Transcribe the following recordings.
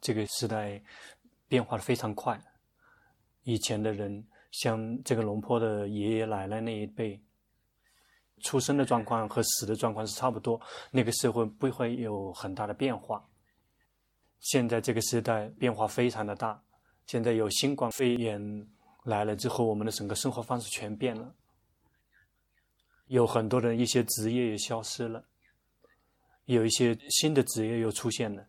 这个时代变化的非常快。以前的人，像这个龙坡的爷爷奶奶那一辈，出生的状况和死的状况是差不多，那个社会不会有很大的变化。现在这个时代变化非常的大，现在有新冠肺炎来了之后，我们的整个生活方式全变了，有很多的一些职业也消失了，有一些新的职业又出现了。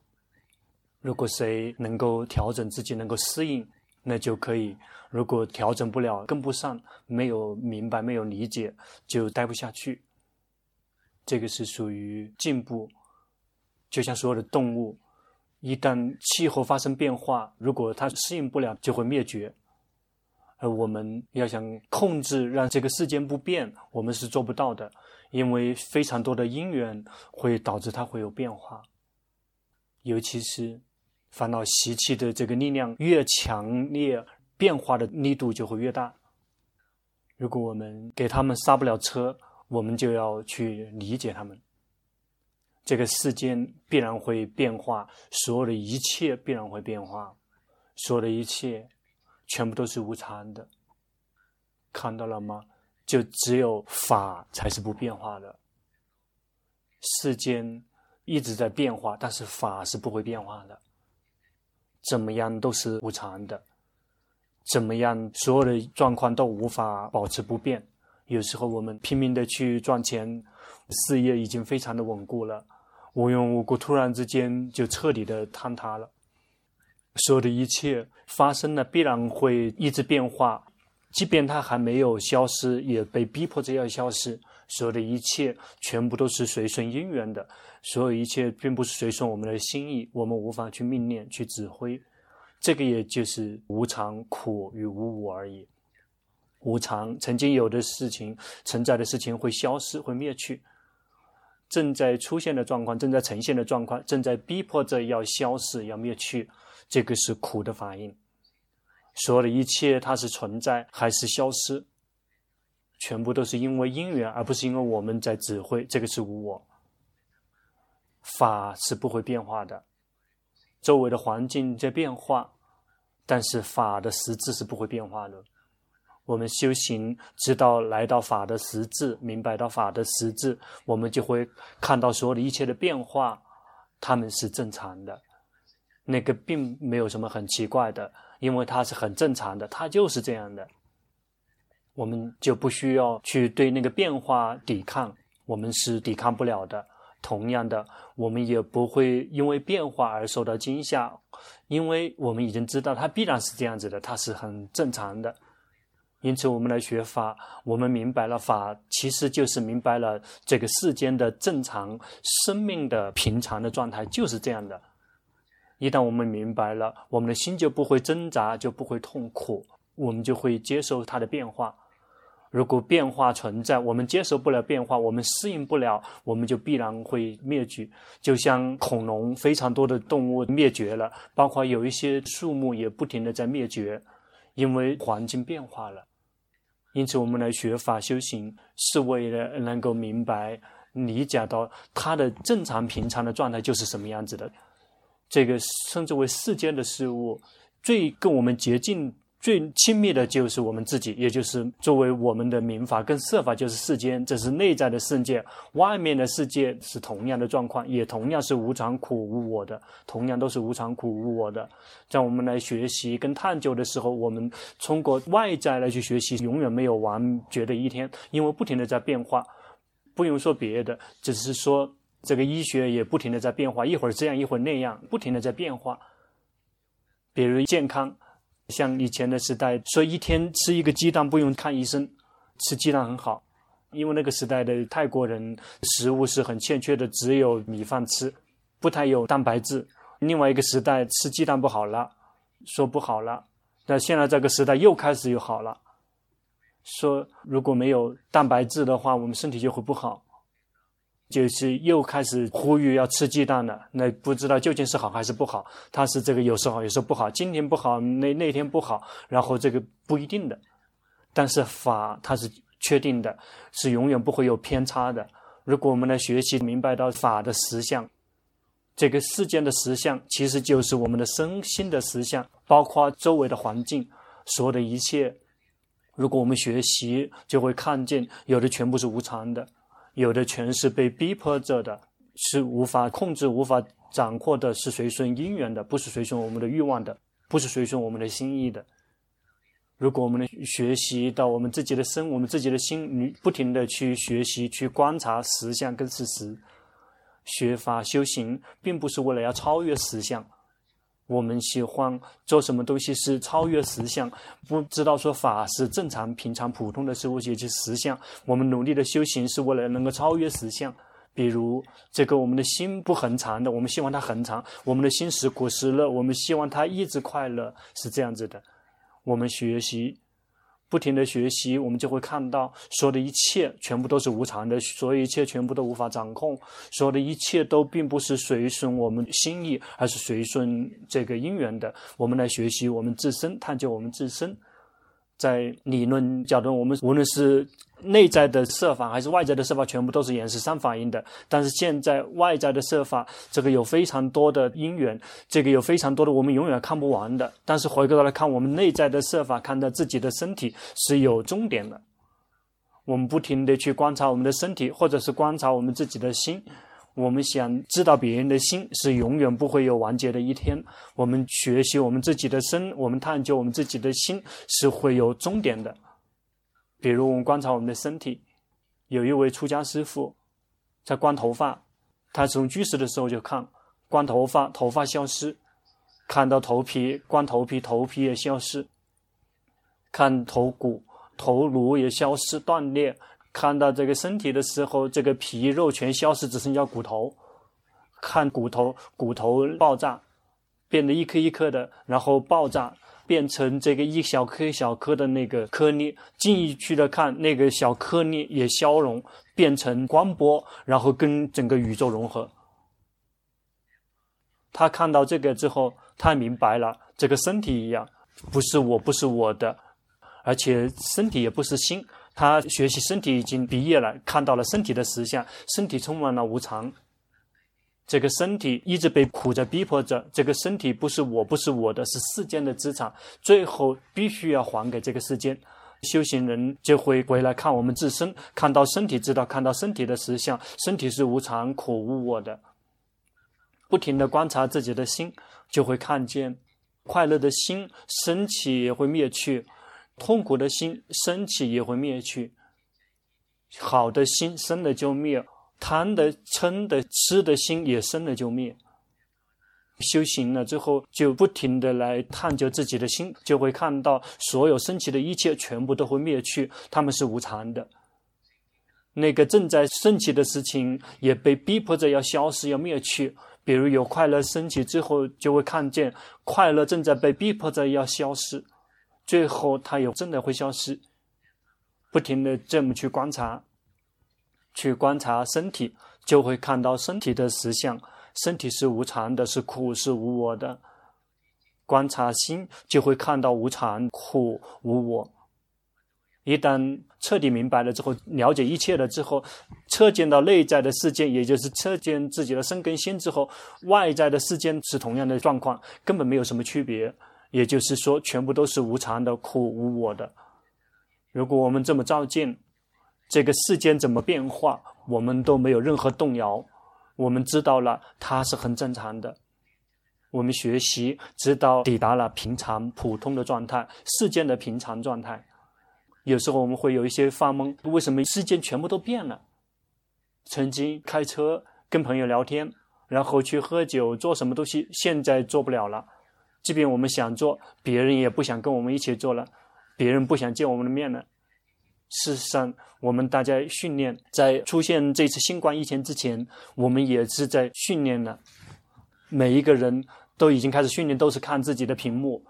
如果谁能够调整自己，能够适应，那就可以；如果调整不了，跟不上，没有明白，没有理解，就待不下去。这个是属于进步，就像所有的动物。一旦气候发生变化，如果它适应不了，就会灭绝。而我们要想控制，让这个世间不变，我们是做不到的，因为非常多的因缘会导致它会有变化。尤其是烦恼习气的这个力量越强烈，变化的力度就会越大。如果我们给他们刹不了车，我们就要去理解他们。这个世间必然会变化，所有的一切必然会变化，所有的一切全部都是无常的，看到了吗？就只有法才是不变化的。世间一直在变化，但是法是不会变化的。怎么样都是无常的，怎么样所有的状况都无法保持不变。有时候我们拼命的去赚钱。事业已经非常的稳固了，无缘无故突然之间就彻底的坍塌了。所有的一切发生了，必然会一直变化，即便它还没有消失，也被逼迫着要消失。所有的一切全部都是随顺因缘的，所有一切并不是随顺我们的心意，我们无法去命令、去指挥。这个也就是无常、苦与无我而已。无常，曾经有的事情、存在的事情会消失、会灭去。正在出现的状况，正在呈现的状况，正在逼迫着要消失、要灭去，这个是苦的反应。所有的一切，它是存在还是消失，全部都是因为因缘，而不是因为我们在指挥。这个是无我。法是不会变化的，周围的环境在变化，但是法的实质是不会变化的。我们修行，直到来到法的实质，明白到法的实质，我们就会看到所有的一切的变化，它们是正常的。那个并没有什么很奇怪的，因为它是很正常的，它就是这样的。我们就不需要去对那个变化抵抗，我们是抵抗不了的。同样的，我们也不会因为变化而受到惊吓，因为我们已经知道它必然是这样子的，它是很正常的。因此，我们来学法，我们明白了法，其实就是明白了这个世间的正常生命的平常的状态就是这样的。一旦我们明白了，我们的心就不会挣扎，就不会痛苦，我们就会接受它的变化。如果变化存在，我们接受不了变化，我们适应不了，我们就必然会灭绝。就像恐龙，非常多的动物灭绝了，包括有一些树木也不停的在灭绝，因为环境变化了。因此，我们来学法修行，是为了能够明白、理解到它的正常、平常的状态就是什么样子的。这个称之为世间的事物，最跟我们接近。最亲密的就是我们自己，也就是作为我们的明法跟色法，就是世间，这是内在的世界。外面的世界是同样的状况，也同样是无常、苦、无我的，同样都是无常、苦、无我的。在我们来学习跟探究的时候，我们通过外在来去学习，永远没有完结的一天，因为不停的在变化。不用说别的，只是说这个医学也不停的在变化，一会儿这样，一会儿那样，不停的在变化。比如健康。像以前的时代，说一天吃一个鸡蛋不用看医生，吃鸡蛋很好，因为那个时代的泰国人食物是很欠缺的，只有米饭吃，不太有蛋白质。另外一个时代吃鸡蛋不好了，说不好了，那现在这个时代又开始又好了，说如果没有蛋白质的话，我们身体就会不好。就是又开始呼吁要吃鸡蛋了，那不知道究竟是好还是不好。他是这个有时候好，有时候不好，今天不好，那那天不好，然后这个不一定的。但是法它是确定的，是永远不会有偏差的。如果我们来学习明白到法的实相，这个世间的实相，其实就是我们的身心的实相，包括周围的环境，所有的一切。如果我们学习，就会看见，有的全部是无常的，有的全是被逼迫着的，是无法控制、无法掌握的，是随顺因缘的，不是随顺我们的欲望的，不是随顺我们的心意的。如果我们能学习到我们自己的身，我们自己的心，你不停地去学习、去观察实相跟事实。学法修行，并不是为了要超越实相。我们喜欢做什么东西是超越实相，不知道说法是正常、平常、普通的事物，也就是实相。我们努力的修行是为了能够超越实相。比如，这个我们的心不恒常的，我们希望它恒常；我们的心时苦时乐，我们希望它一直快乐，是这样子的。我们学习。不停的学习，我们就会看到，所有的一切全部都是无常的，所有一切全部都无法掌控，所有的一切都并不是随顺我们心意，而是随顺这个因缘的。我们来学习我们自身，探究我们自身。在理论角度，我们无论是内在的设法还是外在的设法，全部都是缘是三法印的。但是现在外在的设法，这个有非常多的因缘，这个有非常多的我们永远看不完的。但是回过头来看，我们内在的设法，看到自己的身体是有终点的。我们不停地去观察我们的身体，或者是观察我们自己的心。我们想知道别人的心是永远不会有完结的一天。我们学习我们自己的身，我们探究我们自己的心是会有终点的。比如我们观察我们的身体，有一位出家师父在观头发，他从居士的时候就看观头发，头发消失；看到头皮，观头皮，头皮也消失；看头骨，头颅也消失断裂。看到这个身体的时候，这个皮肉全消失，只剩下骨头。看骨头，骨头爆炸，变得一颗一颗的，然后爆炸，变成这个一小颗一小颗的那个颗粒。进一去的看，那个小颗粒也消融，变成光波，然后跟整个宇宙融合。他看到这个之后，他明白了，这个身体一样，不是我，不是我的，而且身体也不是心。他学习身体已经毕业了，看到了身体的实相，身体充满了无常。这个身体一直被苦着逼迫着，这个身体不是我，不是我的，是世间的资产，最后必须要还给这个世间。修行人就会回来看我们自身，看到身体，知道看到身体的实相，身体是无常、苦、无我的。不停地观察自己的心，就会看见快乐的心升起也会灭去。痛苦的心升起也会灭去，好的心生了就灭，贪的、嗔的、痴的心也生了就灭。修行了之后，就不停地来探究自己的心，就会看到所有升起的一切全部都会灭去，他们是无常的。那个正在升起的事情也被逼迫着要消失、要灭去。比如有快乐升起之后，就会看见快乐正在被逼迫着要消失。最后，它也真的会消失。不停地这么去观察，去观察身体，就会看到身体的实相。身体是无常的，是苦，是无我的。观察心，就会看到无常、苦、无我。一旦彻底明白了之后，了解一切了之后，彻见到内在的世界，也就是彻见自己的身跟心之后，外在的世界是同样的状况，根本没有什么区别。也就是说，全部都是无常的、苦无我的。如果我们这么照见，这个世间怎么变化，我们都没有任何动摇。我们知道了，它是很正常的。我们学习，直到抵达了平常、普通的状态，世间的平常状态。有时候我们会有一些发懵：为什么世间全部都变了？曾经开车跟朋友聊天，然后去喝酒，做什么东西，现在做不了了。即便我们想做，别人也不想跟我们一起做了，别人不想见我们的面了。事实上，我们大家训练，在出现这次新冠疫情之前，我们也是在训练的。每一个人都已经开始训练，都是看自己的屏幕。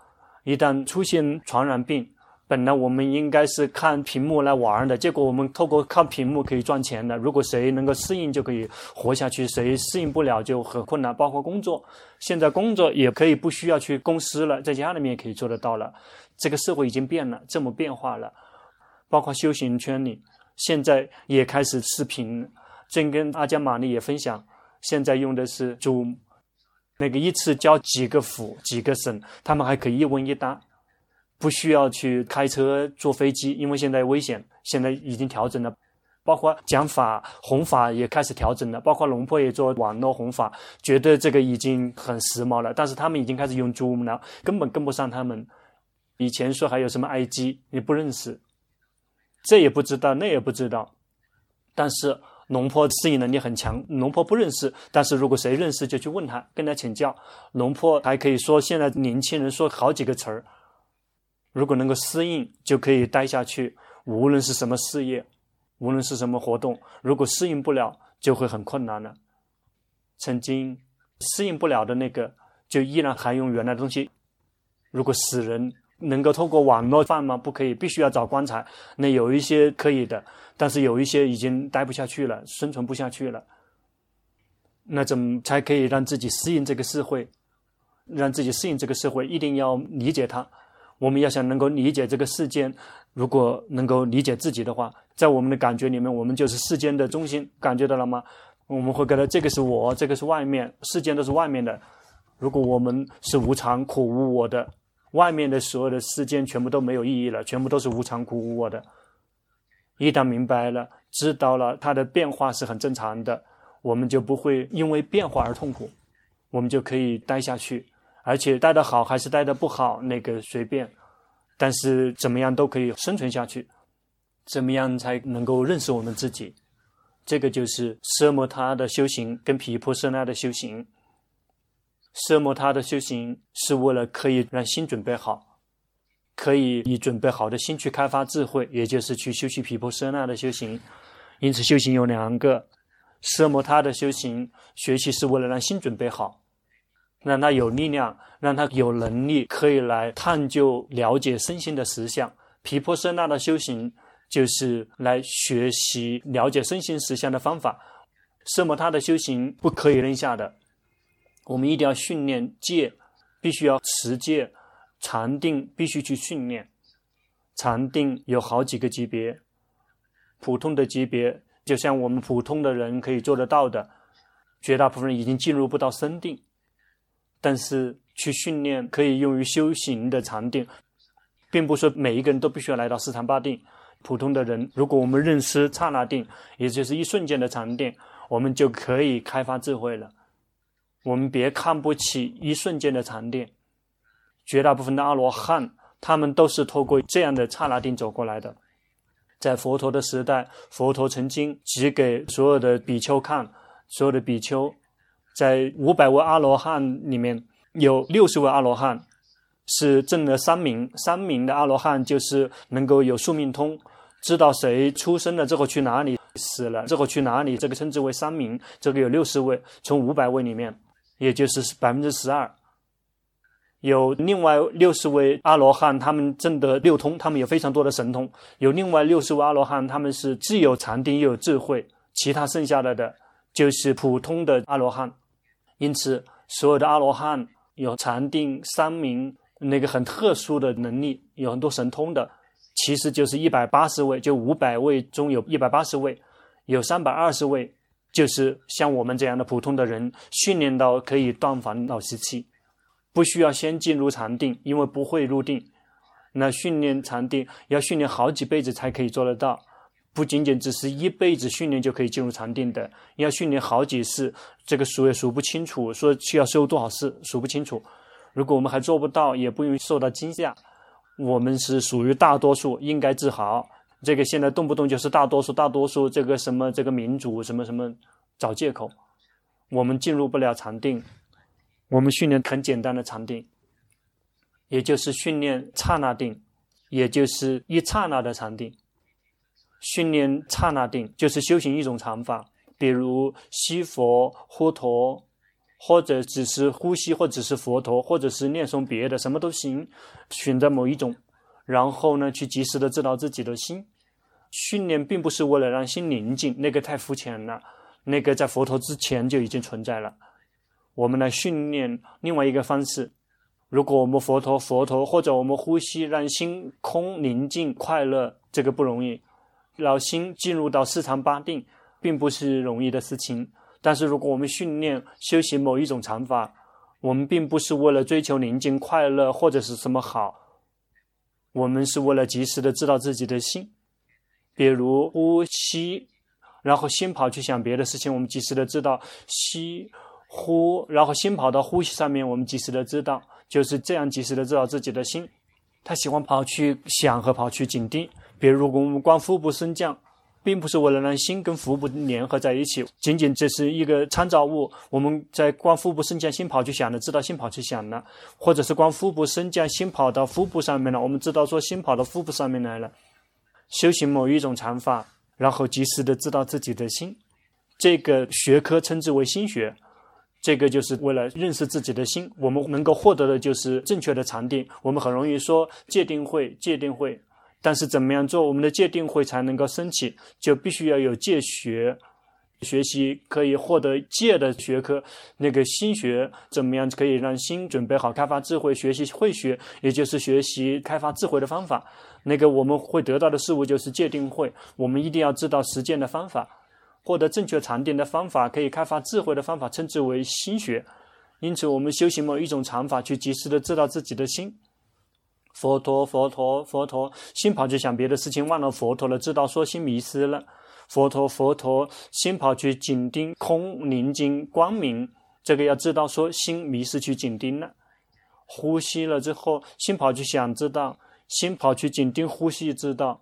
一旦出现传染病，本来我们应该是看屏幕来玩的，结果我们透过看屏幕可以赚钱的。如果谁能够适应，就可以活下去；谁适应不了，就很困难。包括工作，现在工作也可以不需要去公司了，在家里面也可以做得到了。这个社会已经变了，这么变化了。包括修行圈里，现在也开始视频。正跟阿姜玛丽也分享，现在用的是 Zoom，那个一次教几个府、几个省，他们还可以一问一答，不需要去开车、坐飞机，因为现在危险，现在已经调整了。包括讲法、弘法也开始调整了，包括龙婆也做网络弘法，觉得这个已经很时髦了。但是他们已经开始用 Zoom 了，根本跟不上他们。以前说还有什么 IG，你不认识，这也不知道，那也不知道。但是龙婆适应能力很强，龙婆不认识，但是如果谁认识就去问他，跟他请教。龙婆还可以说现在年轻人说好几个词儿，如果能够适应，就可以待下去，无论是什么事业。无论是什么活动，如果适应不了，就会很困难了。曾经适应不了的那个，就依然还用原来的东西。如果死人能够透过网络饭吗？不可以，必须要找棺材。那有一些可以的，但是有一些已经待不下去了，生存不下去了。那怎么才可以让自己适应这个社会？让自己适应这个社会，一定要理解它。我们要想能够理解这个世间，如果能够理解自己的话，在我们的感觉里面，我们就是世间的中心，感觉到了吗？我们会觉得这个是我，这个是外面，世间都是外面的。如果我们是无常、苦、无我的，外面的所有的世间全部都没有意义了，全部都是无常、苦、无我的。一旦明白了，知道了它的变化是很正常的，我们就不会因为变化而痛苦，我们就可以待下去。而且待得好还是待得不好，那个随便，但是怎么样都可以生存下去。怎么样才能够认识我们自己？这个就是奢摩他的修行跟毗婆舍那的修行。奢摩他的修行是为了可以让心准备好，可以以准备好的心去开发智慧，也就是去修习毗婆舍那的修行。因此，修行有两个：奢摩他的修行学习是为了让心准备好。让他有力量，让他有能力，可以来探究、了解身心的实相。毗婆舍那的修行，就是来学习、了解身心实相的方法。奢摩他的修行不可以扔下的，我们一定要训练戒，必须要持戒，禅定必须去训练。禅定有好几个级别，普通的级别，就像我们普通的人可以做得到的，绝大部分人已经进入不到深定。但是去训练可以用于修行的禅定，并不是说每一个人都必须要来到四禅八定。普通的人，如果我们认识刹那定，也就是一瞬间的禅定，我们就可以开发智慧了。我们别看不起一瞬间的禅定，绝大部分的阿罗汉，他们都是透过这样的刹那定走过来的。在佛陀的时代，佛陀曾经指给所有的比丘看，所有的比丘。在五百位阿罗汉里面，有六十位阿罗汉是证了三明。三明的阿罗汉就是能够有宿命通，知道谁出生了之后去哪里，死了之后去哪里，这个称之为三明。这个有六十位，从五百位里面，也就是百分之十二。有另外六十位阿罗汉，他们证得六通，他们有非常多的神通。有另外六十位阿罗汉，他们是既有禅定又有智慧。其他剩下来的就是普通的阿罗汉。因此，所有的阿罗汉有禅定、三明那个很特殊的能力，有很多神通的，其实就是一百八十位，就五百位中有一百八十位，有三百二十位，就是像我们这样的普通的人，训练到可以断烦恼习气，不需要先进入禅定，因为不会入定。那训练禅定要训练好几辈子才可以做得到。不仅仅只是一辈子训练就可以进入禅定的，要训练好几次，这个数也数不清楚。说需要修多少次，数不清楚。如果我们还做不到，也不用受到惊吓。我们是属于大多数，应该自豪。这个现在动不动就是大多数，大多数这个什么这个民主什么什么找借口。我们进入不了禅定，我们训练很简单的禅定，也就是训练刹那定，也就是一刹那的禅定。训练刹那定就是修行一种禅法，比如吸佛、呼陀，或者只是呼吸，或者是佛陀，或者是念诵别的，什么都行。选择某一种，然后呢，去及时的知道自己的心。训练并不是为了让心宁静，那个太肤浅了，那个在佛陀之前就已经存在了。我们来训练另外一个方式，如果我们佛陀、佛陀，或者我们呼吸，让心空、宁静、快乐，这个不容易。让心进入到四禅八定，并不是容易的事情。但是，如果我们训练修行某一种禅法，我们并不是为了追求宁静、快乐或者是什么好，我们是为了及时的知道自己的心，比如呼吸，然后心跑去想别的事情，我们及时的知道吸呼，然后心跑到呼吸上面，我们及时的知道，就是这样及时的知道自己的心。他喜欢跑去想和跑去紧盯，比如我们观腹部升降。并不是为了让心跟腹部联合在一起，仅仅这是一个参照物。我们在观腹部升降，心跑去想了，知道心跑去想了；或者是观腹部升降，心跑到腹部上面了，我们知道说心跑到腹部上面来了。修行某一种禅法，然后及时的知道自己的心，这个学科称之为心学。这个就是为了认识自己的心，我们能够获得的就是正确的禅定。我们很容易说戒定慧，戒定慧。但是怎么样做我们的戒定慧才能够升起？就必须要有戒学，学习可以获得戒的学科。那个心学怎么样可以让心准备好开发智慧？学习慧学，也就是学习开发智慧的方法。那个我们会得到的事物就是戒定慧。我们一定要知道实践的方法，获得正确禅定的方法，可以开发智慧的方法，称之为心学。因此，我们修行某一种禅法，去及时的知道自己的心。佛陀，佛陀，佛陀，心跑去想别的事情，忘了佛陀了，知道说心迷失了。佛陀，佛陀，心跑去紧盯空宁静光明，这个要知道说心迷失去紧盯了。呼吸了之后，心跑去想，知道心跑去紧盯呼吸，知道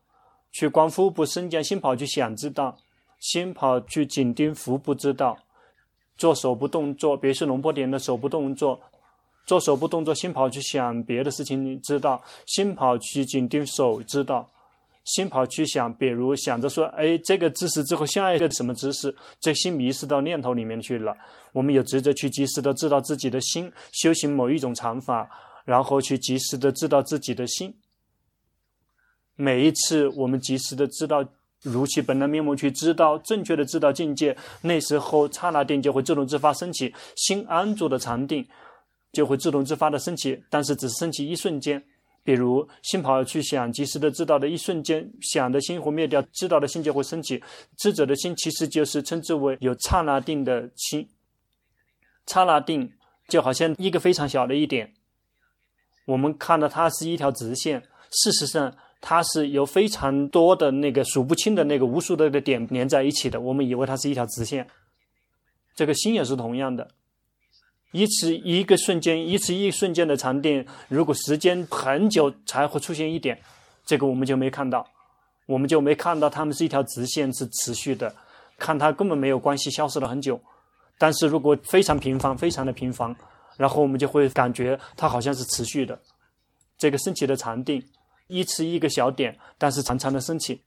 去观腹部升降，心跑去想，知道心跑去紧盯腹部，知道做手部动作，别是龙波点的手部动作。做手部动作，心跑去想别的事情，你知道；心跑去紧盯手，知道；心跑去想，比如想着说，哎，这个姿势之后下一个什么姿势，这心迷失到念头里面去了。我们有职责去及时的知道自己的心，修行某一种禅法，然后去及时的知道自己的心。每一次我们及时的知道如其本来面目，去知道正确的知道境界，那时候刹那定就会自动自发升起，心安住的禅定。就会自动自发的升起，但是只是升起一瞬间。比如心跑去想，及时的知道的一瞬间，想的心会灭掉，知道的心就会升起。智者的心其实就是称之为有刹那定的心。刹那定就好像一个非常小的一点，我们看到它是一条直线，事实上它是由非常多的那个数不清的那个无数的个点连在一起的。我们以为它是一条直线，这个心也是同样的。一次一个瞬间，一次一瞬间的禅定，如果时间很久才会出现一点，这个我们就没看到，我们就没看到它们是一条直线是持续的，看它根本没有关系，消失了很久。但是如果非常频繁，非常的频繁，然后我们就会感觉它好像是持续的。这个升起的禅定，一次一个小点，但是常常的升起，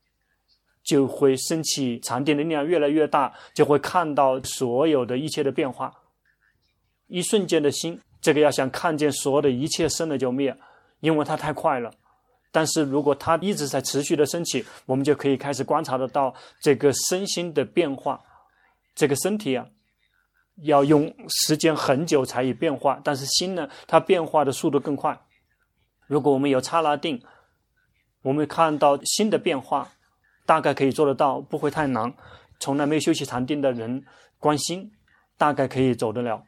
就会升起禅定的力量越来越大，就会看到所有的一切的变化。一瞬间的心，这个要想看见所有的一切生了就灭，因为它太快了。但是如果它一直在持续的升起，我们就可以开始观察得到这个身心的变化。这个身体啊，要用时间很久才以变化，但是心呢，它变化的速度更快。如果我们有刹那定，我们看到心的变化，大概可以做得到，不会太难。从来没有修习禅定的人，观心大概可以走得了。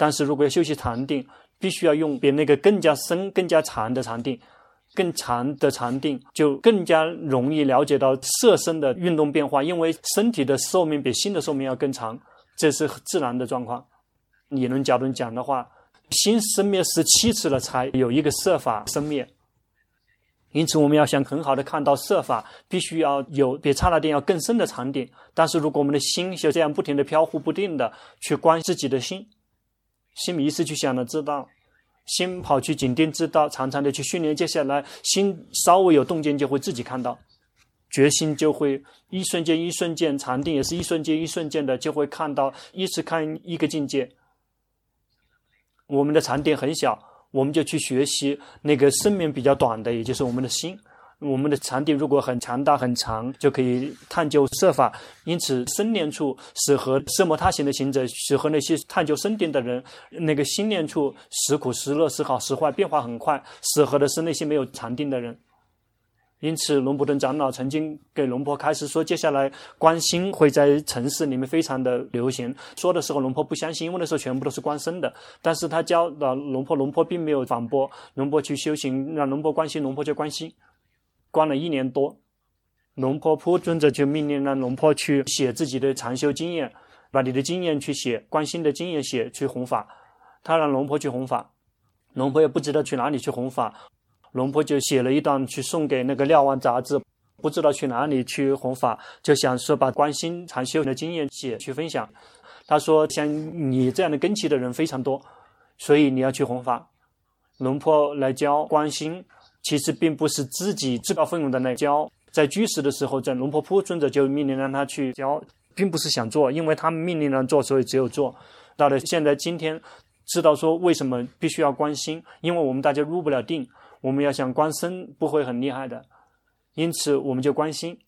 但是如果要修习禅定，必须要用比那个更加深、更加长的禅定，更长的禅定就更加容易了解到色身的运动变化，因为身体的寿命比心的寿命要更长，这是自然的状况。理论角度讲的话，心生灭十七次了，才有一个色法生灭。因此，我们要想很好的看到色法，必须要有比刹那定要更深的禅定。但是如果我们的心就这样不停的飘忽不定的去观自己的心。心迷失去想了，知道；心跑去紧盯，知道。常常的去训练，接下来心稍微有动静，就会自己看到。决心就会一瞬间一瞬间，禅定也是一瞬间一瞬间的，就会看到，一直看一个境界。我们的禅定很小，我们就去学习那个生命比较短的，也就是我们的心。我们的禅定如果很强大很长，就可以探究色法。因此，生念处适合色摩他行的行者，适合那些探究生定的人。那个心念处时苦时乐时好时坏变化很快，适合的是那些没有禅定的人。因此，龙普顿长老曾经给龙婆开示说，接下来观心会在城市里面非常的流行。说的时候，龙婆不相信，因为那时候全部都是观身的。但是他教了龙婆，龙婆并没有反驳，龙婆去修行，让龙婆观心，龙婆就观心，关了一年多。龙婆普尊者就命令让龙婆去写自己的禅修经验，把你的经验去写，关心的经验写去弘法。他让龙婆去弘法，龙婆也不知道去哪里去弘法。龙婆就写了一段去送给那个《瞭望》杂志，不知道去哪里去弘法，就想说把关心禅修的经验写去分享。他说：“像你这样的根基的人非常多，所以你要去弘法。”龙婆来教关心，其实并不是自己自告奋勇的来教。在居士的时候，在龙婆普尊者就命令让他去教，并不是想做，因为他们命令让做，所以只有做。到了现在今天，知道说为什么必须要观心，因为我们大家入不了定。我们要想观身不会很厉害的，因此我们就观心，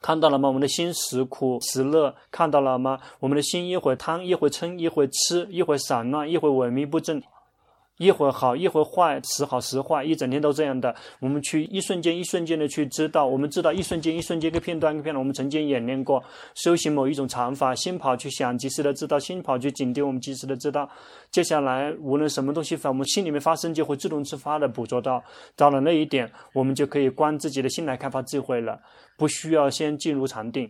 看到了吗？我们的心时苦时乐，看到了吗？我们的心一会贪，一会嗔，一会痴，一会散乱，一会萎靡不振。一会儿好，一会儿坏，时好时坏，一整天都这样的。我们去一瞬间一瞬间的去知道，我们知道一瞬间一瞬间一个片段一个片段。我们曾经演练过修行某一种禅法，心跑去想，及时的知道；心跑去紧盯，我们及时的知道。接下来无论什么东西在我们心里面发生，就会自动自发的捕捉到。到了那一点，我们就可以观自己的心来开发智慧了，不需要先进入禅定。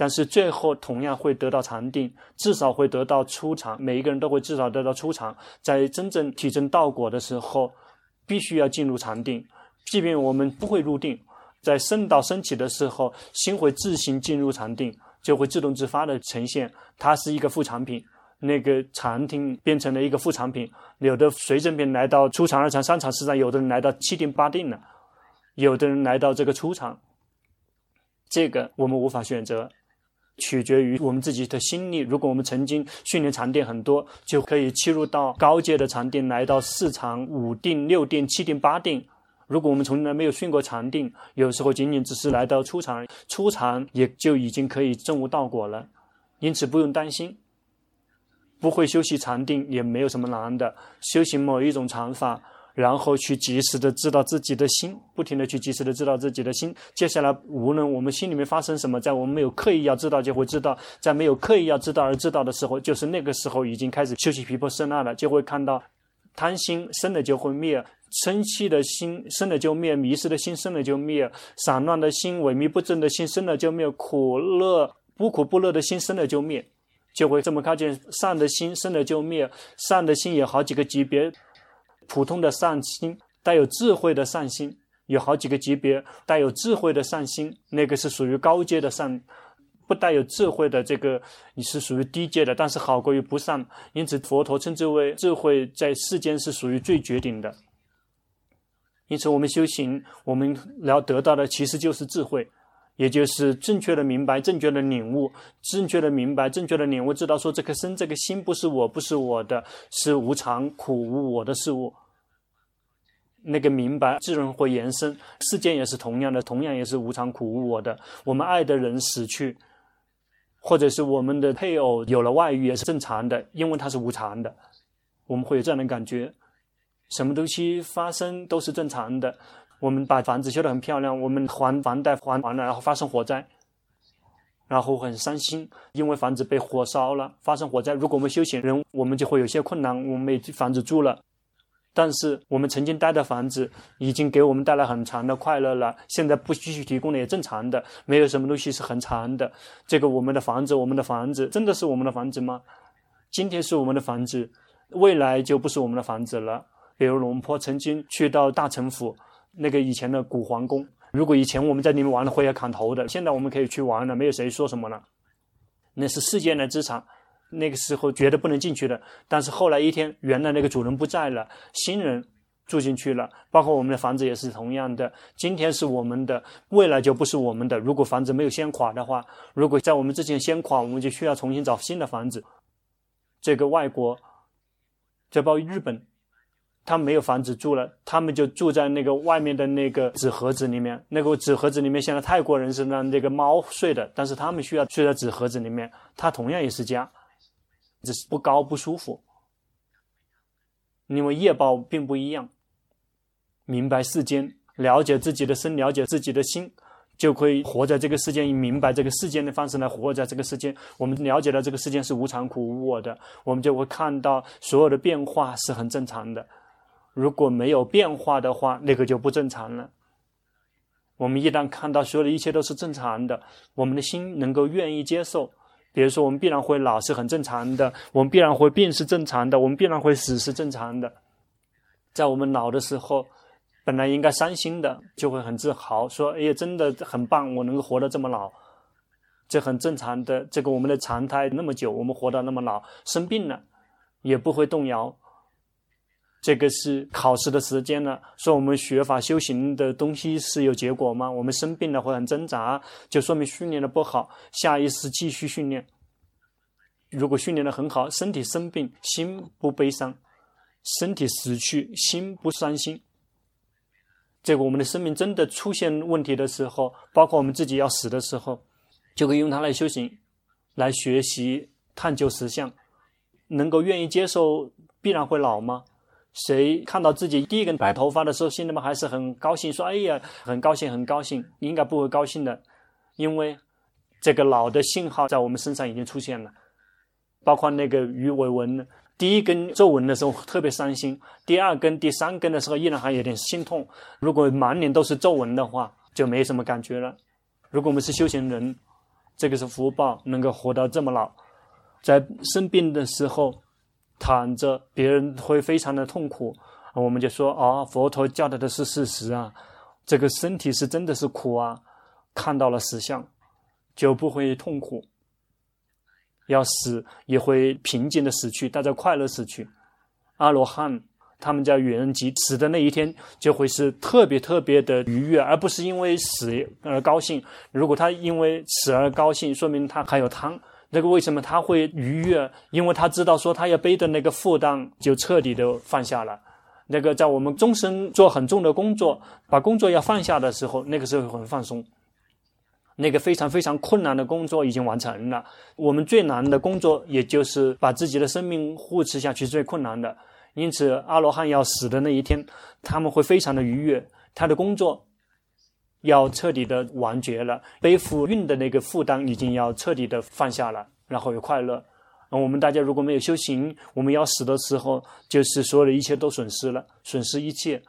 但是最后同样会得到禅定，至少会得到初禅。每一个人都会至少得到初禅。在真正体证道果的时候，必须要进入禅定。即便我们不会入定，在圣道升起的时候，心会自行进入禅定，就会自动自发的呈现。它是一个副产品，那个禅定变成了一个副产品。有的随着便来到初禅、二禅、三禅、四禅，有的人来到七定、八定了，有的人来到这个初禅。这个我们无法选择。取决于我们自己的心力。如果我们曾经训练禅定很多，就可以切入到高阶的禅定，来到四禅、五定、六定、七定、八定。如果我们从来没有训过禅定，有时候仅仅只是来到初禅，初禅也就已经可以证悟道果了。因此不用担心，不会修习禅定也没有什么难的，修行某一种禅法。然后去及时的知道自己的心，不停的去及时的知道自己的心。接下来，无论我们心里面发生什么，在我们没有刻意要知道，就会知道；在没有刻意要知道而知道的时候，就是那个时候已经开始修习毗婆舍那了，就会看到贪心生了就会灭，生气的心生了就灭，迷失的心生了就灭，散乱的心、萎靡不振的心生了就灭，苦乐不苦不乐的心生了就灭，就会这么看见善的心生了就灭，善的心有好几个级别。普通的善心，带有智慧的善心，有好几个级别。带有智慧的善心，那个是属于高阶的善；不带有智慧的这个，你是属于低阶的，但是好过于不善。因此，佛陀称之为智慧，在世间是属于最绝顶的。因此，我们修行，我们要得到的其实就是智慧，也就是正确的明白、正确的领悟、正确的明白、正确的领悟，知道说这颗身、这个心不是我，不是我的，是无常、苦、无我的事物。那个明白自然会延伸，世间也是同样的，同样也是无常、苦、无我的。我们爱的人死去，或者是我们的配偶有了外遇，也是正常的，因为它是无常的。我们会有这样的感觉，什么东西发生都是正常的。我们把房子修得很漂亮，我们还房贷还完了，然后发生火灾，然后很伤心，因为房子被火烧了，发生火灾。如果我们修行人，我们就会有些困难，我们没房子住了。但是我们曾经待的房子已经给我们带来很长的快乐了，现在不继续提供了也正常的，没有什么东西是很长的。这个我们的房子，我们的房子真的是我们的房子吗？今天是我们的房子，未来就不是我们的房子了。比如龙坡曾经去到大城府，那个以前的古皇宫，如果以前我们在里面玩了会要砍头的，现在我们可以去玩了，没有谁说什么了。那是世间的资产。那个时候觉得不能进去的，但是后来一天，原来那个主人不在了，新人住进去了。包括我们的房子也是同样的，今天是我们的，未来就不是我们的。如果房子没有先垮的话，如果在我们之前先垮，我们就需要重新找新的房子。这个外国，就包括日本，他没有房子住了，他们就住在那个外面的那个纸盒子里面。那个纸盒子里面，现在泰国人是让那个猫睡的，但是他们需要睡在纸盒子里面，它同样也是家。只是不高不舒服，因为业报并不一样。明白世间了解自己的身，了解自己的心，就可以活在这个世间，以明白这个世间的方式来活在这个世间。我们了解到这个世间是无常、苦、无我的，我们就会看到所有的变化是很正常的。如果没有变化的话，那个就不正常了。我们一旦看到所有的一切都是正常的，我们的心能够愿意接受。比如说，我们必然会老是很正常的，我们必然会病是正常的，我们必然会死是正常的。在我们老的时候，本来应该伤心的，就会很自豪，说：“哎呀，真的很棒，我能够活得这么老，这很正常的。这个我们的常态那么久，我们活到那么老，生病了也不会动摇。这个是考试的时间了，说我们学法修行的东西是有结果吗？我们生病了会很挣扎，就说明训练的不好。下一次继续训练。如果训练的很好，身体生病，心不悲伤；身体死去，心不伤心。”这个我们的生命真的出现问题的时候，包括我们自己要死的时候，就可以用它来修行，来学习探究实相，能够愿意接受必然会老吗？谁看到自己第一根白头发的时候，心里面还是很高兴，说：“哎呀，很高兴，很高兴。”应该不会高兴的，因为这个老的信号在我们身上已经出现了，包括那个鱼尾纹。第一根皱纹的时候特别伤心，第二根、第三根的时候依然还有点心痛。如果满脸都是皱纹的话，就没什么感觉了。如果我们是修行人，这个是福报，能够活到这么老，在生病的时候躺着，别人会非常的痛苦，我们就说：哦，佛陀教导的是事实啊，这个身体是真的是苦啊，看到了实相，就不会痛苦。要死也会平静的死去，带着快乐死去。阿罗汉他们叫圆寂，死的那一天就会是特别特别的愉悦，而不是因为死而高兴。如果他因为死而高兴，说明他还有贪。那个为什么他会愉悦？因为他知道说他要背的那个负担就彻底的放下了。那个在我们终身做很重的工作，把工作要放下的时候，那个时候很放松。那个非常非常困难的工作已经完成了，我们最难的工作也就是把自己的生命护持下去最困难的。因此，阿罗汉要死的那一天，他们会非常的愉悦，他的工作要彻底的完结了，背负运的那个负担已经要彻底的放下了，然后有快乐。我们大家如果没有修行，我们要死的时候，就是所有的一切都损失了，损失一切。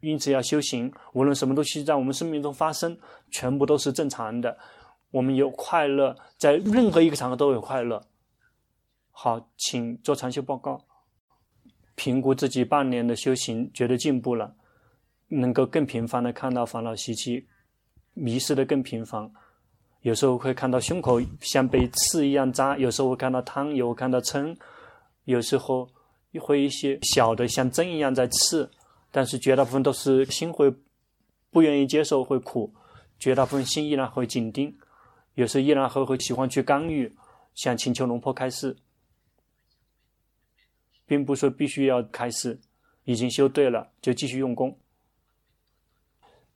因此要修行，无论什么东西在我们生命中发生，全部都是正常的。我们有快乐，在任何一个场合都有快乐。好，请做禅修报告，评估自己半年的修行，觉得进步了，能够更频繁的看到烦恼习气，迷失的更频繁。有时候会看到胸口像被刺一样扎，有时候会看到汤，有看到撑，有时候会一些小的像针一样在刺。但是绝大部分都是心会不愿意接受，会苦；绝大部分心依然会紧盯，有时候依然还会喜欢去干预，想请求龙婆开示，并不说必须要开示，已经修对了就继续用功。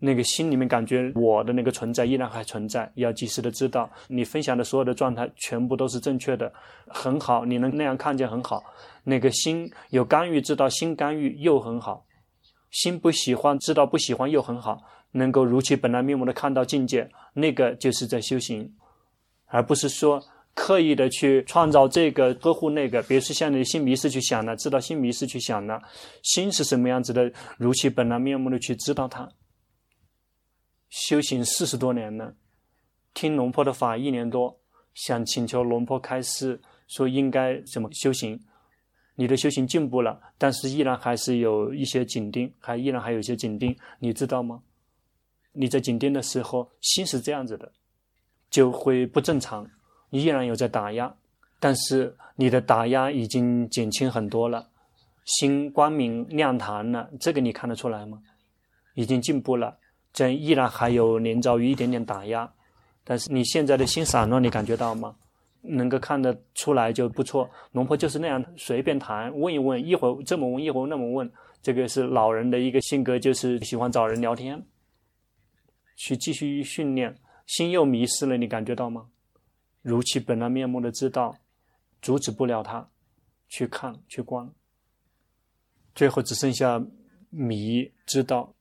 那个心里面感觉我的那个存在依然还存在，要及时的知道，你分享的所有的状态全部都是正确的，很好，你能那样看见很好。那个心有干预，知道心干预又很好。心不喜欢，知道不喜欢又很好，能够如其本来面目的看到境界，那个就是在修行，而不是说刻意的去创造这个呵护那个。比如说像你的心迷失去想了，知道心迷失去想了，心是什么样子的，如其本来面目的去知道它。修行四十多年了，听龙婆的法一年多，想请求龙婆开示，说应该怎么修行。你的修行进步了，但是依然还是有一些紧盯，还依然还有一些紧盯，你知道吗？你在紧盯的时候，心是这样子的，就会不正常。依然有在打压，但是你的打压已经减轻很多了，心光明亮堂了，这个你看得出来吗？已经进步了，这依然还有连遭于一点点打压，但是你现在的心散乱，你感觉到吗？能够看得出来就不错。龙婆就是那样随便谈，问一问，一会儿这么问，一会儿那么问。这个是老人的一个性格，就是喜欢找人聊天。去继续训练，心又迷失了，你感觉到吗？如其本来面目的知道，阻止不了他，去看去观，最后只剩下迷知道。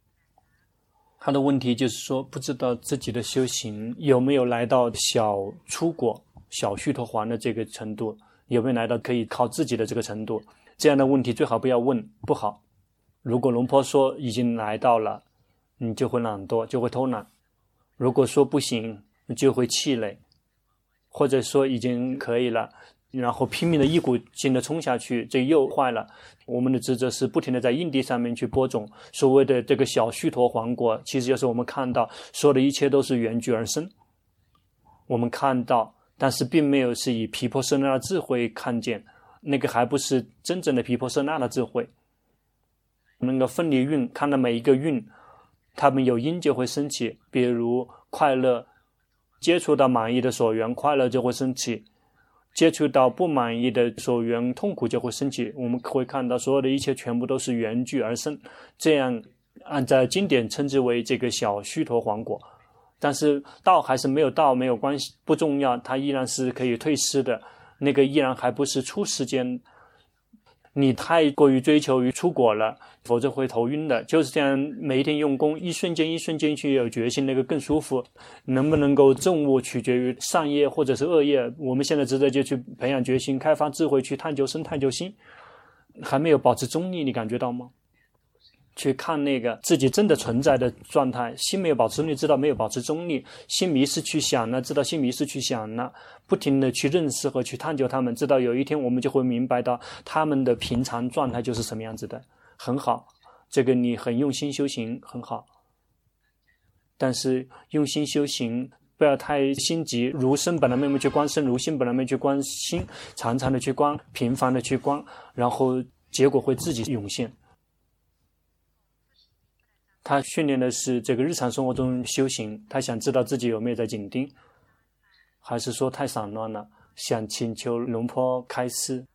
他的问题就是说，不知道自己的修行有没有来到小出果、小须陀洹的这个程度，有没有来到可以靠自己的这个程度？这样的问题最好不要问，不好。如果龙婆说已经来到了，你就会懒惰，就会偷懒；如果说不行，你就会气馁，或者说已经可以了。然后拼命的一股劲的冲下去，这又坏了。我们的职责是不停的在硬地上面去播种。所谓的这个小须陀黄果，其实就是我们看到所有的一切都是缘聚而生。我们看到，但是并没有是以皮婆舍那的智慧看见，那个还不是真正的皮婆舍那的智慧。那个分离运，看到每一个运，它们有因就会升起，比如快乐，接触到满意的所缘，快乐就会升起。接触到不满意的所缘，痛苦就会升起。我们会看到所有的一切全部都是缘聚而生，这样按照经典称之为这个小虚陀黄果。但是到还是没有到没有关系，不重要，它依然是可以退失的。那个依然还不是出世间。你太过于追求于出果了，否则会头晕的。就是这样，每一天用功，一瞬间一瞬间去有决心，那个更舒服。能不能够正悟，取决于善业或者是恶业。我们现在值得就去培养决心，开发智慧，去探究身，探究心，还没有保持中立，你感觉到吗？去看那个自己真的存在的状态，心没有保持中立，知道没有保持中立，心迷失去想了，知道心迷失去想了，不停的去认识和去探究他们，知道有一天我们就会明白到他们的平常状态就是什么样子的，很好，这个你很用心修行很好，但是用心修行不要太心急，如生本来面目去观身，如心本来面目去观心，常常的去观，频繁的去观，然后结果会自己涌现。他训练的是这个日常生活中修行，他想知道自己有没有在紧盯，还是说太散乱了？想请求龙婆开示。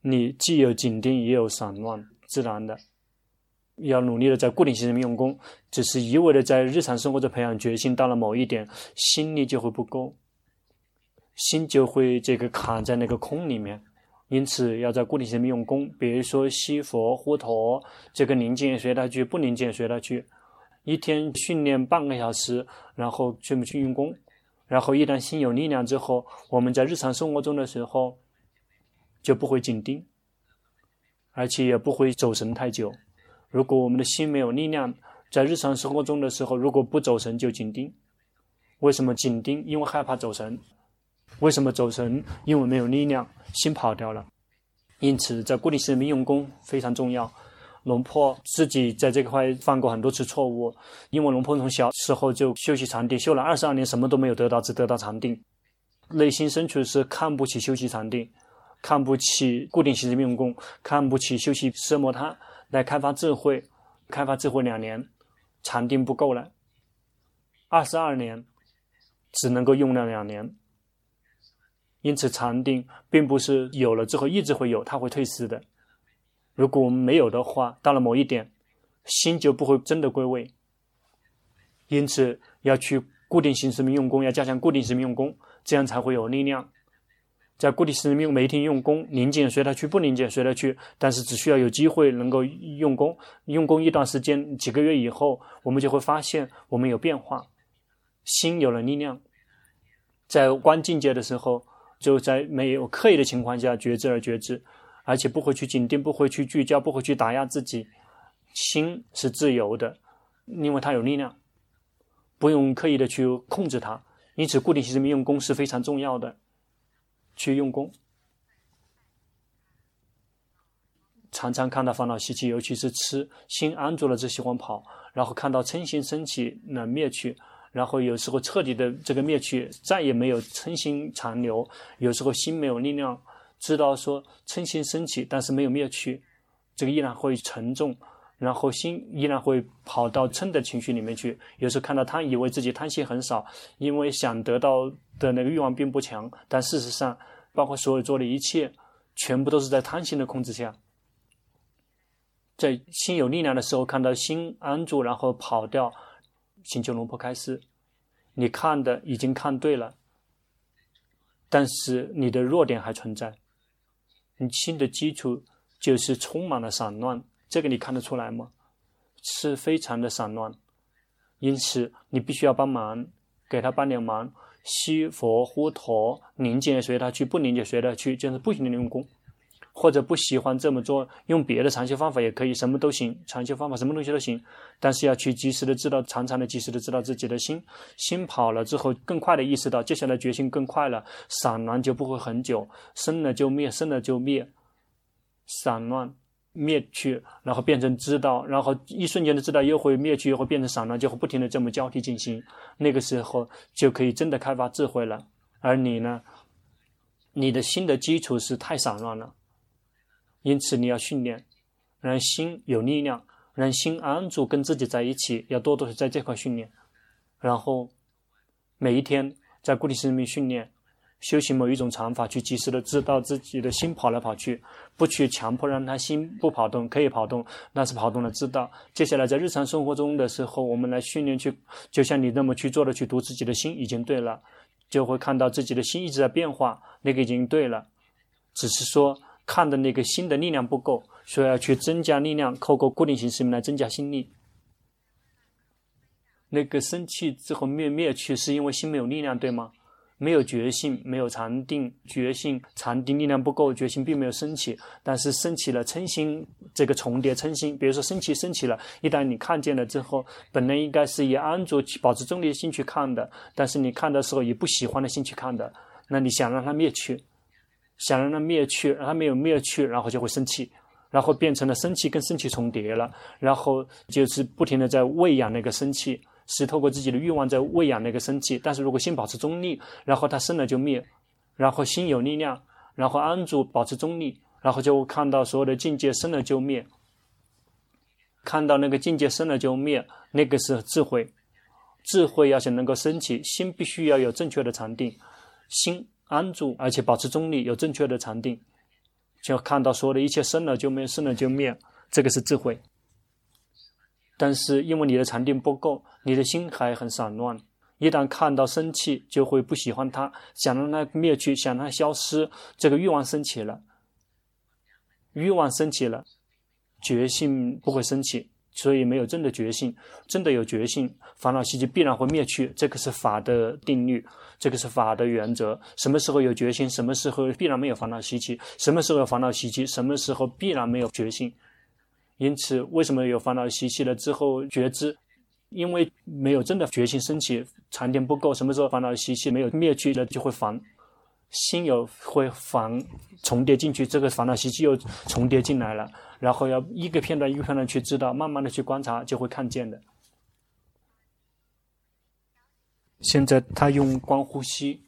你既有紧盯，也有散乱，自然的，要努力的在固定心上面用功。只是一味的在日常生活中培养决心，到了某一点，心力就会不够，心就会这个卡在那个空里面。因此，要在固定性用功，比如说西佛、呼陀，这个宁静随他去，不宁静随他去。一天训练半个小时，然后全部去用功。然后一旦心有力量之后，我们在日常生活中的时候就不会紧盯，而且也不会走神太久。如果我们的心没有力量，在日常生活中的时候，如果不走神就紧盯。为什么紧盯？因为害怕走神。为什么走神？因为没有力量。心跑掉了，因此在固定心里面用功非常重要。龙婆自己在这块犯过很多次错误，因为龙婆从小时候就修习禅定，修了二十二年，什么都没有得到，只得到禅定。内心深处是看不起修习禅定，看不起固定心里面用功，看不起修习奢摩他来开发智慧。开发智慧两年，禅定不够了，二十二年只能够用了两年。因此，禅定并不是有了之后一直会有，它会退失的。如果我们没有的话，到了某一点，心就不会真的归位。因此，要去固定心识里面用功，要加强固定心识里面用功，这样才会有力量。在固定心识里面每一天用功，宁静随他去，不宁静随他去。但是，只需要有机会能够用功，用功一段时间，几个月以后，我们就会发现我们有变化，心有了力量。在观境界的时候。就在没有刻意的情况下觉知而觉知，而且不会去紧盯，不会去聚焦，不会去打压自己，心是自由的，因为它有力量，不用刻意的去控制它。因此，固定心里面用功是非常重要的，去用功。常常看到烦恼习气，尤其是吃，心安住了就喜欢跑，然后看到嗔心升起，能灭去。然后有时候彻底的这个灭去，再也没有嗔心残留。有时候心没有力量，知道说嗔心升起，但是没有灭去，这个依然会沉重，然后心依然会跑到嗔的情绪里面去。有时候看到贪，以为自己贪心很少，因为想得到的那个欲望并不强，但事实上，包括所有做的一切，全部都是在贪心的控制下。在心有力量的时候，看到心安住，然后跑掉。请求龙婆开示，你看的已经看对了，但是你的弱点还存在。你心的基础就是充满了散乱，这个你看得出来吗？是非常的散乱，因此你必须要帮忙，给他帮点忙，吸佛呼陀，宁静随他去，不宁静随他去，就是不停的用功。或者不喜欢这么做，用别的禅修方法也可以，什么都行。禅修方法什么东西都行，但是要去及时的知道，常常的及时的知道自己的心。心跑了之后，更快的意识到，接下来决心更快了，散乱就不会很久，生了就灭，生了就灭，散乱灭去，然后变成知道，然后一瞬间的知道又会灭去，又会变成散乱，就会不停的这么交替进行。那个时候就可以真的开发智慧了。而你呢，你的心的基础是太散乱了。因此，你要训练，让心有力量，让心安住，跟自己在一起，要多多的在这块训练。然后，每一天在固定时间训练，修行某一种禅法，去及时的知道自己的心跑来跑去，不去强迫让他心不跑动，可以跑动，但是跑动了知道。接下来在日常生活中的时候，我们来训练去，就像你那么去做的，去读自己的心已经对了，就会看到自己的心一直在变化，那个已经对了，只是说。看的那个心的力量不够，所以要去增加力量，透过固定形式来增加心力。那个生气之后灭灭去，是因为心没有力量，对吗？没有觉性，没有禅定，觉性禅定力量不够，觉性并没有升起。但是升起了嗔心，这个重叠嗔心，比如说生气升起了，一旦你看见了之后，本来应该是以安住、保持中立的心去看的，但是你看的时候以不喜欢的心去看的，那你想让它灭去。想让它灭去，让它没有灭去，然后就会生气，然后变成了生气跟生气重叠了，然后就是不停的在喂养那个生气，是透过自己的欲望在喂养那个生气。但是如果心保持中立，然后它生了就灭，然后心有力量，然后安住保持中立，然后就会看到所有的境界生了就灭，看到那个境界生了就灭，那个是智慧。智慧要想能够升起，心必须要有正确的禅定，心。安住，而且保持中立，有正确的禅定，就看到所有的一切生了就灭，生了就灭，这个是智慧。但是因为你的禅定不够，你的心还很散乱，一旦看到生气，就会不喜欢它，想让它灭去，想让它消失，这个欲望升起了，欲望升起了，觉性不会升起。所以没有真的觉醒，真的有觉醒，烦恼习气必然会灭去。这个是法的定律，这个是法的原则。什么时候有觉醒，什么时候必然没有烦恼习气；什么时候有烦恼习气，什么时候必然没有觉醒。因此，为什么有烦恼习气了之后觉知？因为没有真的觉醒升起，禅定不够。什么时候烦恼习气没有灭去了，就会烦。心有会烦重叠进去，这个烦恼习气又重叠进来了，然后要一个片段一个片段去知道，慢慢的去观察，就会看见的。现在他用观呼吸、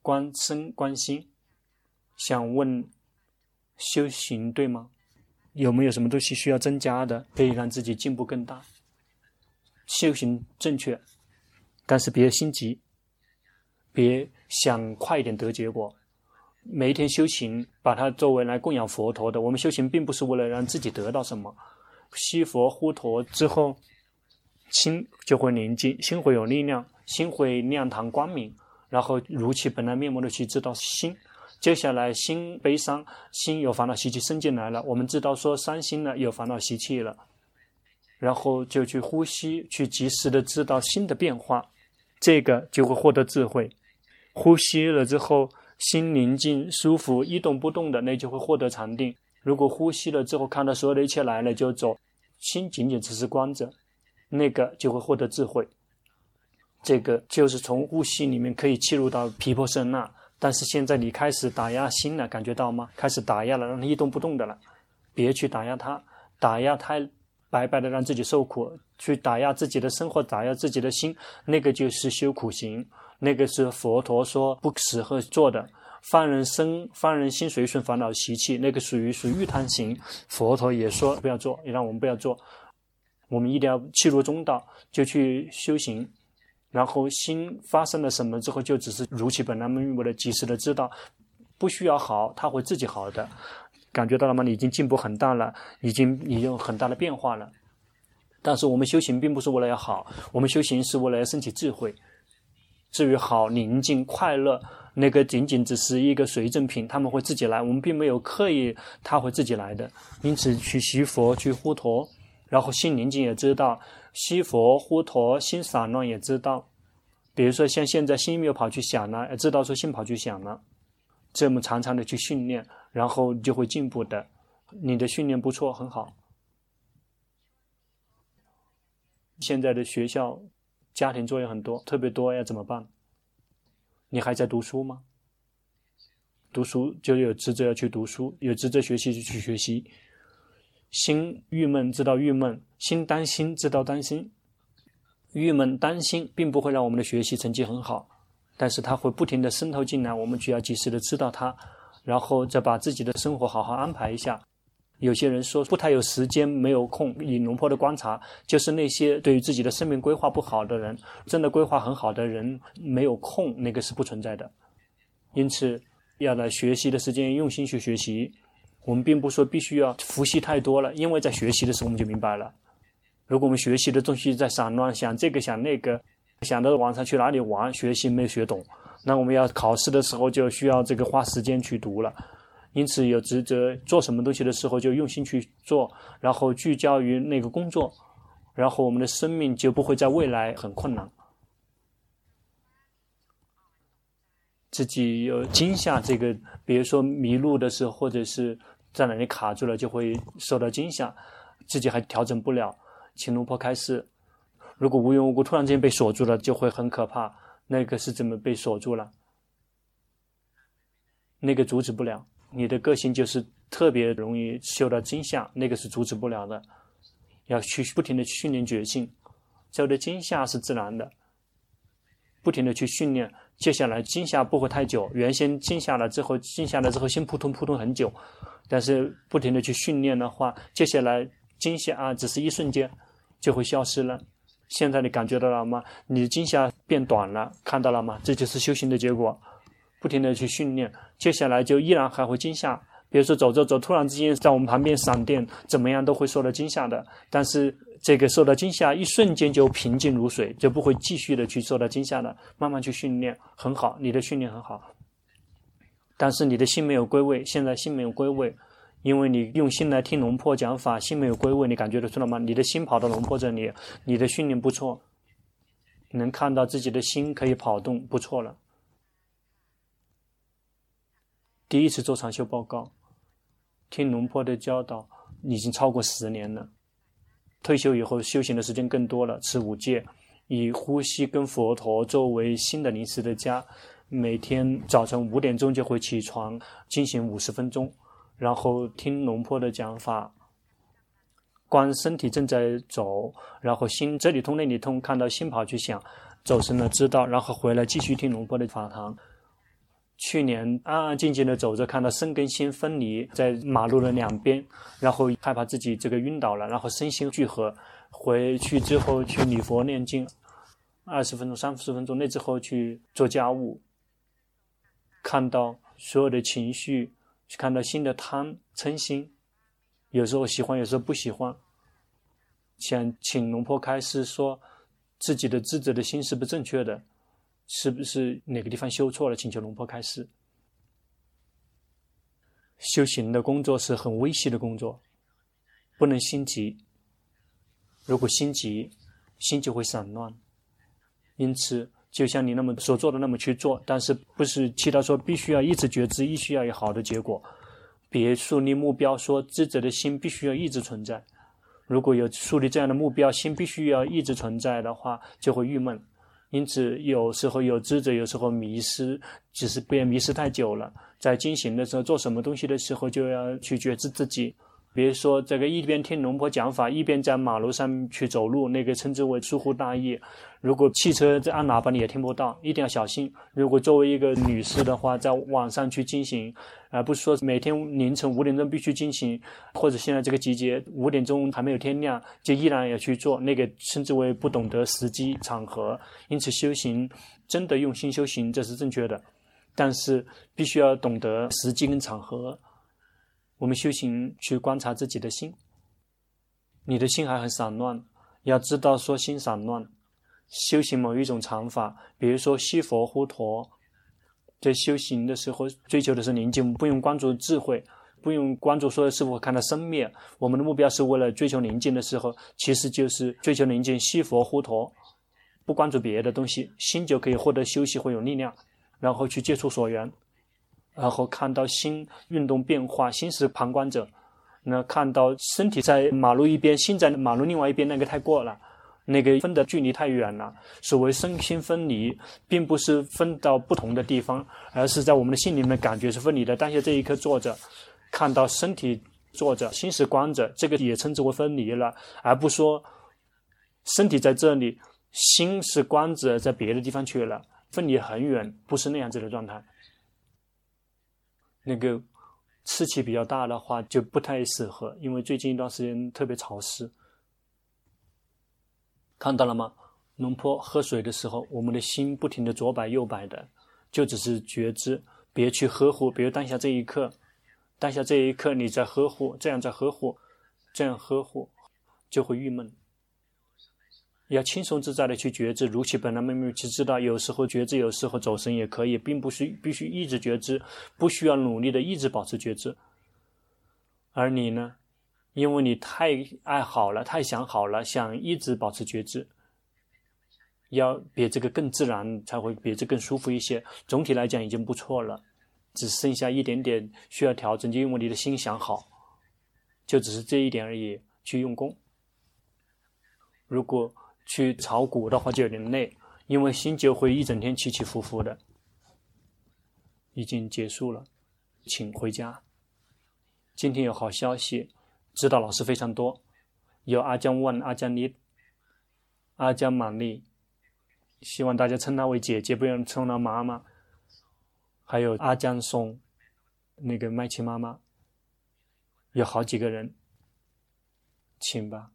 观身、观心，想问修行对吗？有没有什么东西需要增加的，可以让自己进步更大？修行正确，但是别心急。别想快一点得结果，每一天修行，把它作为来供养佛陀的。我们修行并不是为了让自己得到什么，吸佛呼陀之后，心就会宁静，心会有力量，心会亮堂光明，然后如其本来面目的去知道心。接下来心悲伤，心有烦恼习气生进来了，我们知道说伤心了，有烦恼习气了，然后就去呼吸，去及时的知道心的变化，这个就会获得智慧。呼吸了之后，心宁静舒服，一动不动的，那就会获得禅定。如果呼吸了之后，看到所有的一切来了就走，心仅仅只是观着，那个就会获得智慧。这个就是从呼吸里面可以切入到毗婆舍那。但是现在你开始打压心了，感觉到吗？开始打压了，让它一动不动的了。别去打压它，打压它，白白的让自己受苦。去打压自己的生活，打压自己的心，那个就是修苦行。那个是佛陀说不适合做的，放人生，放人心随顺烦恼习气，那个属于属于欲贪行。佛陀也说不要做，也让我们不要做。我们一定要契入中道，就去修行。然后心发生了什么之后，就只是如其本来面目的及时的知道，不需要好，它会自己好的。感觉到了吗？你已经进步很大了，已经已经有很大的变化了。但是我们修行并不是为了要好，我们修行是为了要升起智慧。至于好、宁静、快乐，那个仅仅只是一个随赠品，他们会自己来，我们并没有刻意他会自己来的。因此，去习佛、去呼陀，然后心宁静也知道，西佛呼陀，心散乱也知道。比如说像现在心没有跑去想了，知道说心跑去想了，这么常常的去训练，然后就会进步的。你的训练不错，很好。现在的学校家庭作业很多，特别多，要怎么办？你还在读书吗？读书就有职责要去读书，有职责学习就去学习。心郁闷，知道郁闷；心担心，知道担心。郁闷、担心并不会让我们的学习成绩很好，但是它会不停地渗透进来，我们就要及时的知道它，然后再把自己的生活好好安排一下。有些人说不太有时间，没有空。以龙坡的观察，就是那些对于自己的生命规划不好的人，真的规划很好的人没有空，那个是不存在的。因此，要来学习的时间用心去学习。我们并不说必须要复习太多了，因为在学习的时候我们就明白了。如果我们学习的东西在散乱，想这个想那个，想到晚上去哪里玩，学习没学懂，那我们要考试的时候就需要这个花时间去读了。因此有职责做什么东西的时候就用心去做，然后聚焦于那个工作，然后我们的生命就不会在未来很困难。自己有惊吓，这个比如说迷路的时候，或者是在哪里卡住了，就会受到惊吓，自己还调整不了。请龙婆开示，如果无缘无故突然之间被锁住了，就会很可怕。那个是怎么被锁住了？那个阻止不了。你的个性就是特别容易受到惊吓，那个是阻止不了的。要去不停的去训练觉性。受的惊吓是自然的，不停的去训练。接下来惊吓不会太久，原先惊吓了之后，惊吓了之后心扑通扑通很久，但是不停的去训练的话，接下来惊吓啊只是一瞬间。就会消失了。现在你感觉到了吗？你的惊吓变短了，看到了吗？这就是修行的结果。不停的去训练，接下来就依然还会惊吓。比如说走着走，突然之间在我们旁边闪电，怎么样都会受到惊吓的。但是这个受到惊吓，一瞬间就平静如水，就不会继续的去受到惊吓了。慢慢去训练，很好，你的训练很好。但是你的心没有归位，现在心没有归位。因为你用心来听龙婆讲法，心没有归位，你感觉得出来吗？你的心跑到龙婆这里，你的训练不错，能看到自己的心可以跑动，不错了。第一次做长修报告，听龙婆的教导，已经超过十年了。退休以后修行的时间更多了，持五戒，以呼吸跟佛陀作为新的临时的家，每天早晨五点钟就会起床，进行五十分钟。然后听龙婆的讲法，观身体正在走，然后心这里通那里通，看到心跑去想，走神了知道，然后回来继续听龙婆的法堂。去年安安静静的走着，看到身跟心分离在马路的两边，然后害怕自己这个晕倒了，然后身心聚合。回去之后去礼佛念经，二十分钟、三十分钟，那之后去做家务，看到所有的情绪。去看到心的贪嗔心，有时候喜欢，有时候不喜欢。想请龙婆开示说，自己的职责的心是不正确的？是不是哪个地方修错了？请求龙婆开示。修行的工作是很微细的工作，不能心急。如果心急，心就会散乱。因此。就像你那么所做的那么去做，但是不是其他说必须要一直觉知，必须要有好的结果。别树立目标，说智者的心必须要一直存在。如果有树立这样的目标，心必须要一直存在的话，就会郁闷。因此，有时候有智者，有时候迷失，只是不要迷失太久了。在进行的时候，做什么东西的时候，就要去觉知自己。比如说，这个一边听龙婆讲法，一边在马路上去走路，那个称之为疏忽大意。如果汽车在按喇叭，你也听不到，一定要小心。如果作为一个女士的话，在晚上去进行，而不是说每天凌晨五点钟必须进行，或者现在这个季节五点钟还没有天亮，就依然要去做，那个称之为不懂得时机场合。因此，修行真的用心修行，这是正确的，但是必须要懂得时机跟场合。我们修行去观察自己的心，你的心还很散乱，要知道说心散乱，修行某一种禅法，比如说西佛糊涂，在修行的时候追求的是宁静，不用关注智慧，不用关注说是否看到生灭。我们的目标是为了追求宁静的时候，其实就是追求宁静，悉佛护陀，不关注别的东西，心就可以获得休息，会有力量，然后去接触所缘，然后看到心运动变化，心是旁观者。那看到身体在马路一边，心在马路另外一边，那个太过了。那个分的距离太远了。所谓身心分离，并不是分到不同的地方，而是在我们的心里面感觉是分离的。当下这一刻坐着，看到身体坐着，心是观着，这个也称之为分离了，而不说身体在这里，心是观着在别的地方去了，分离很远，不是那样子的状态。那个湿气比较大的话，就不太适合，因为最近一段时间特别潮湿。看到了吗？龙坡喝水的时候，我们的心不停的左摆右摆的，就只是觉知，别去呵护。比如当下这一刻，当下这一刻你在呵护，这样在呵护，这样呵护，就会郁闷。要轻松自在的去觉知，如其本来面目去知道。有时候觉知，有时候走神也可以，并不是必须一直觉知，不需要努力的一直保持觉知。而你呢？因为你太爱好了，太想好了，想一直保持觉知，要比这个更自然，才会比这更舒服一些。总体来讲已经不错了，只剩下一点点需要调整，就因为你的心想好，就只是这一点而已。去用功，如果去炒股的话就有点累，因为心就会一整天起起伏伏的。已经结束了，请回家。今天有好消息。指导老师非常多，有阿江万、阿江丽、阿江玛丽，希望大家称她为姐姐，不要称她妈妈。还有阿江松，那个麦琪妈妈，有好几个人，请吧。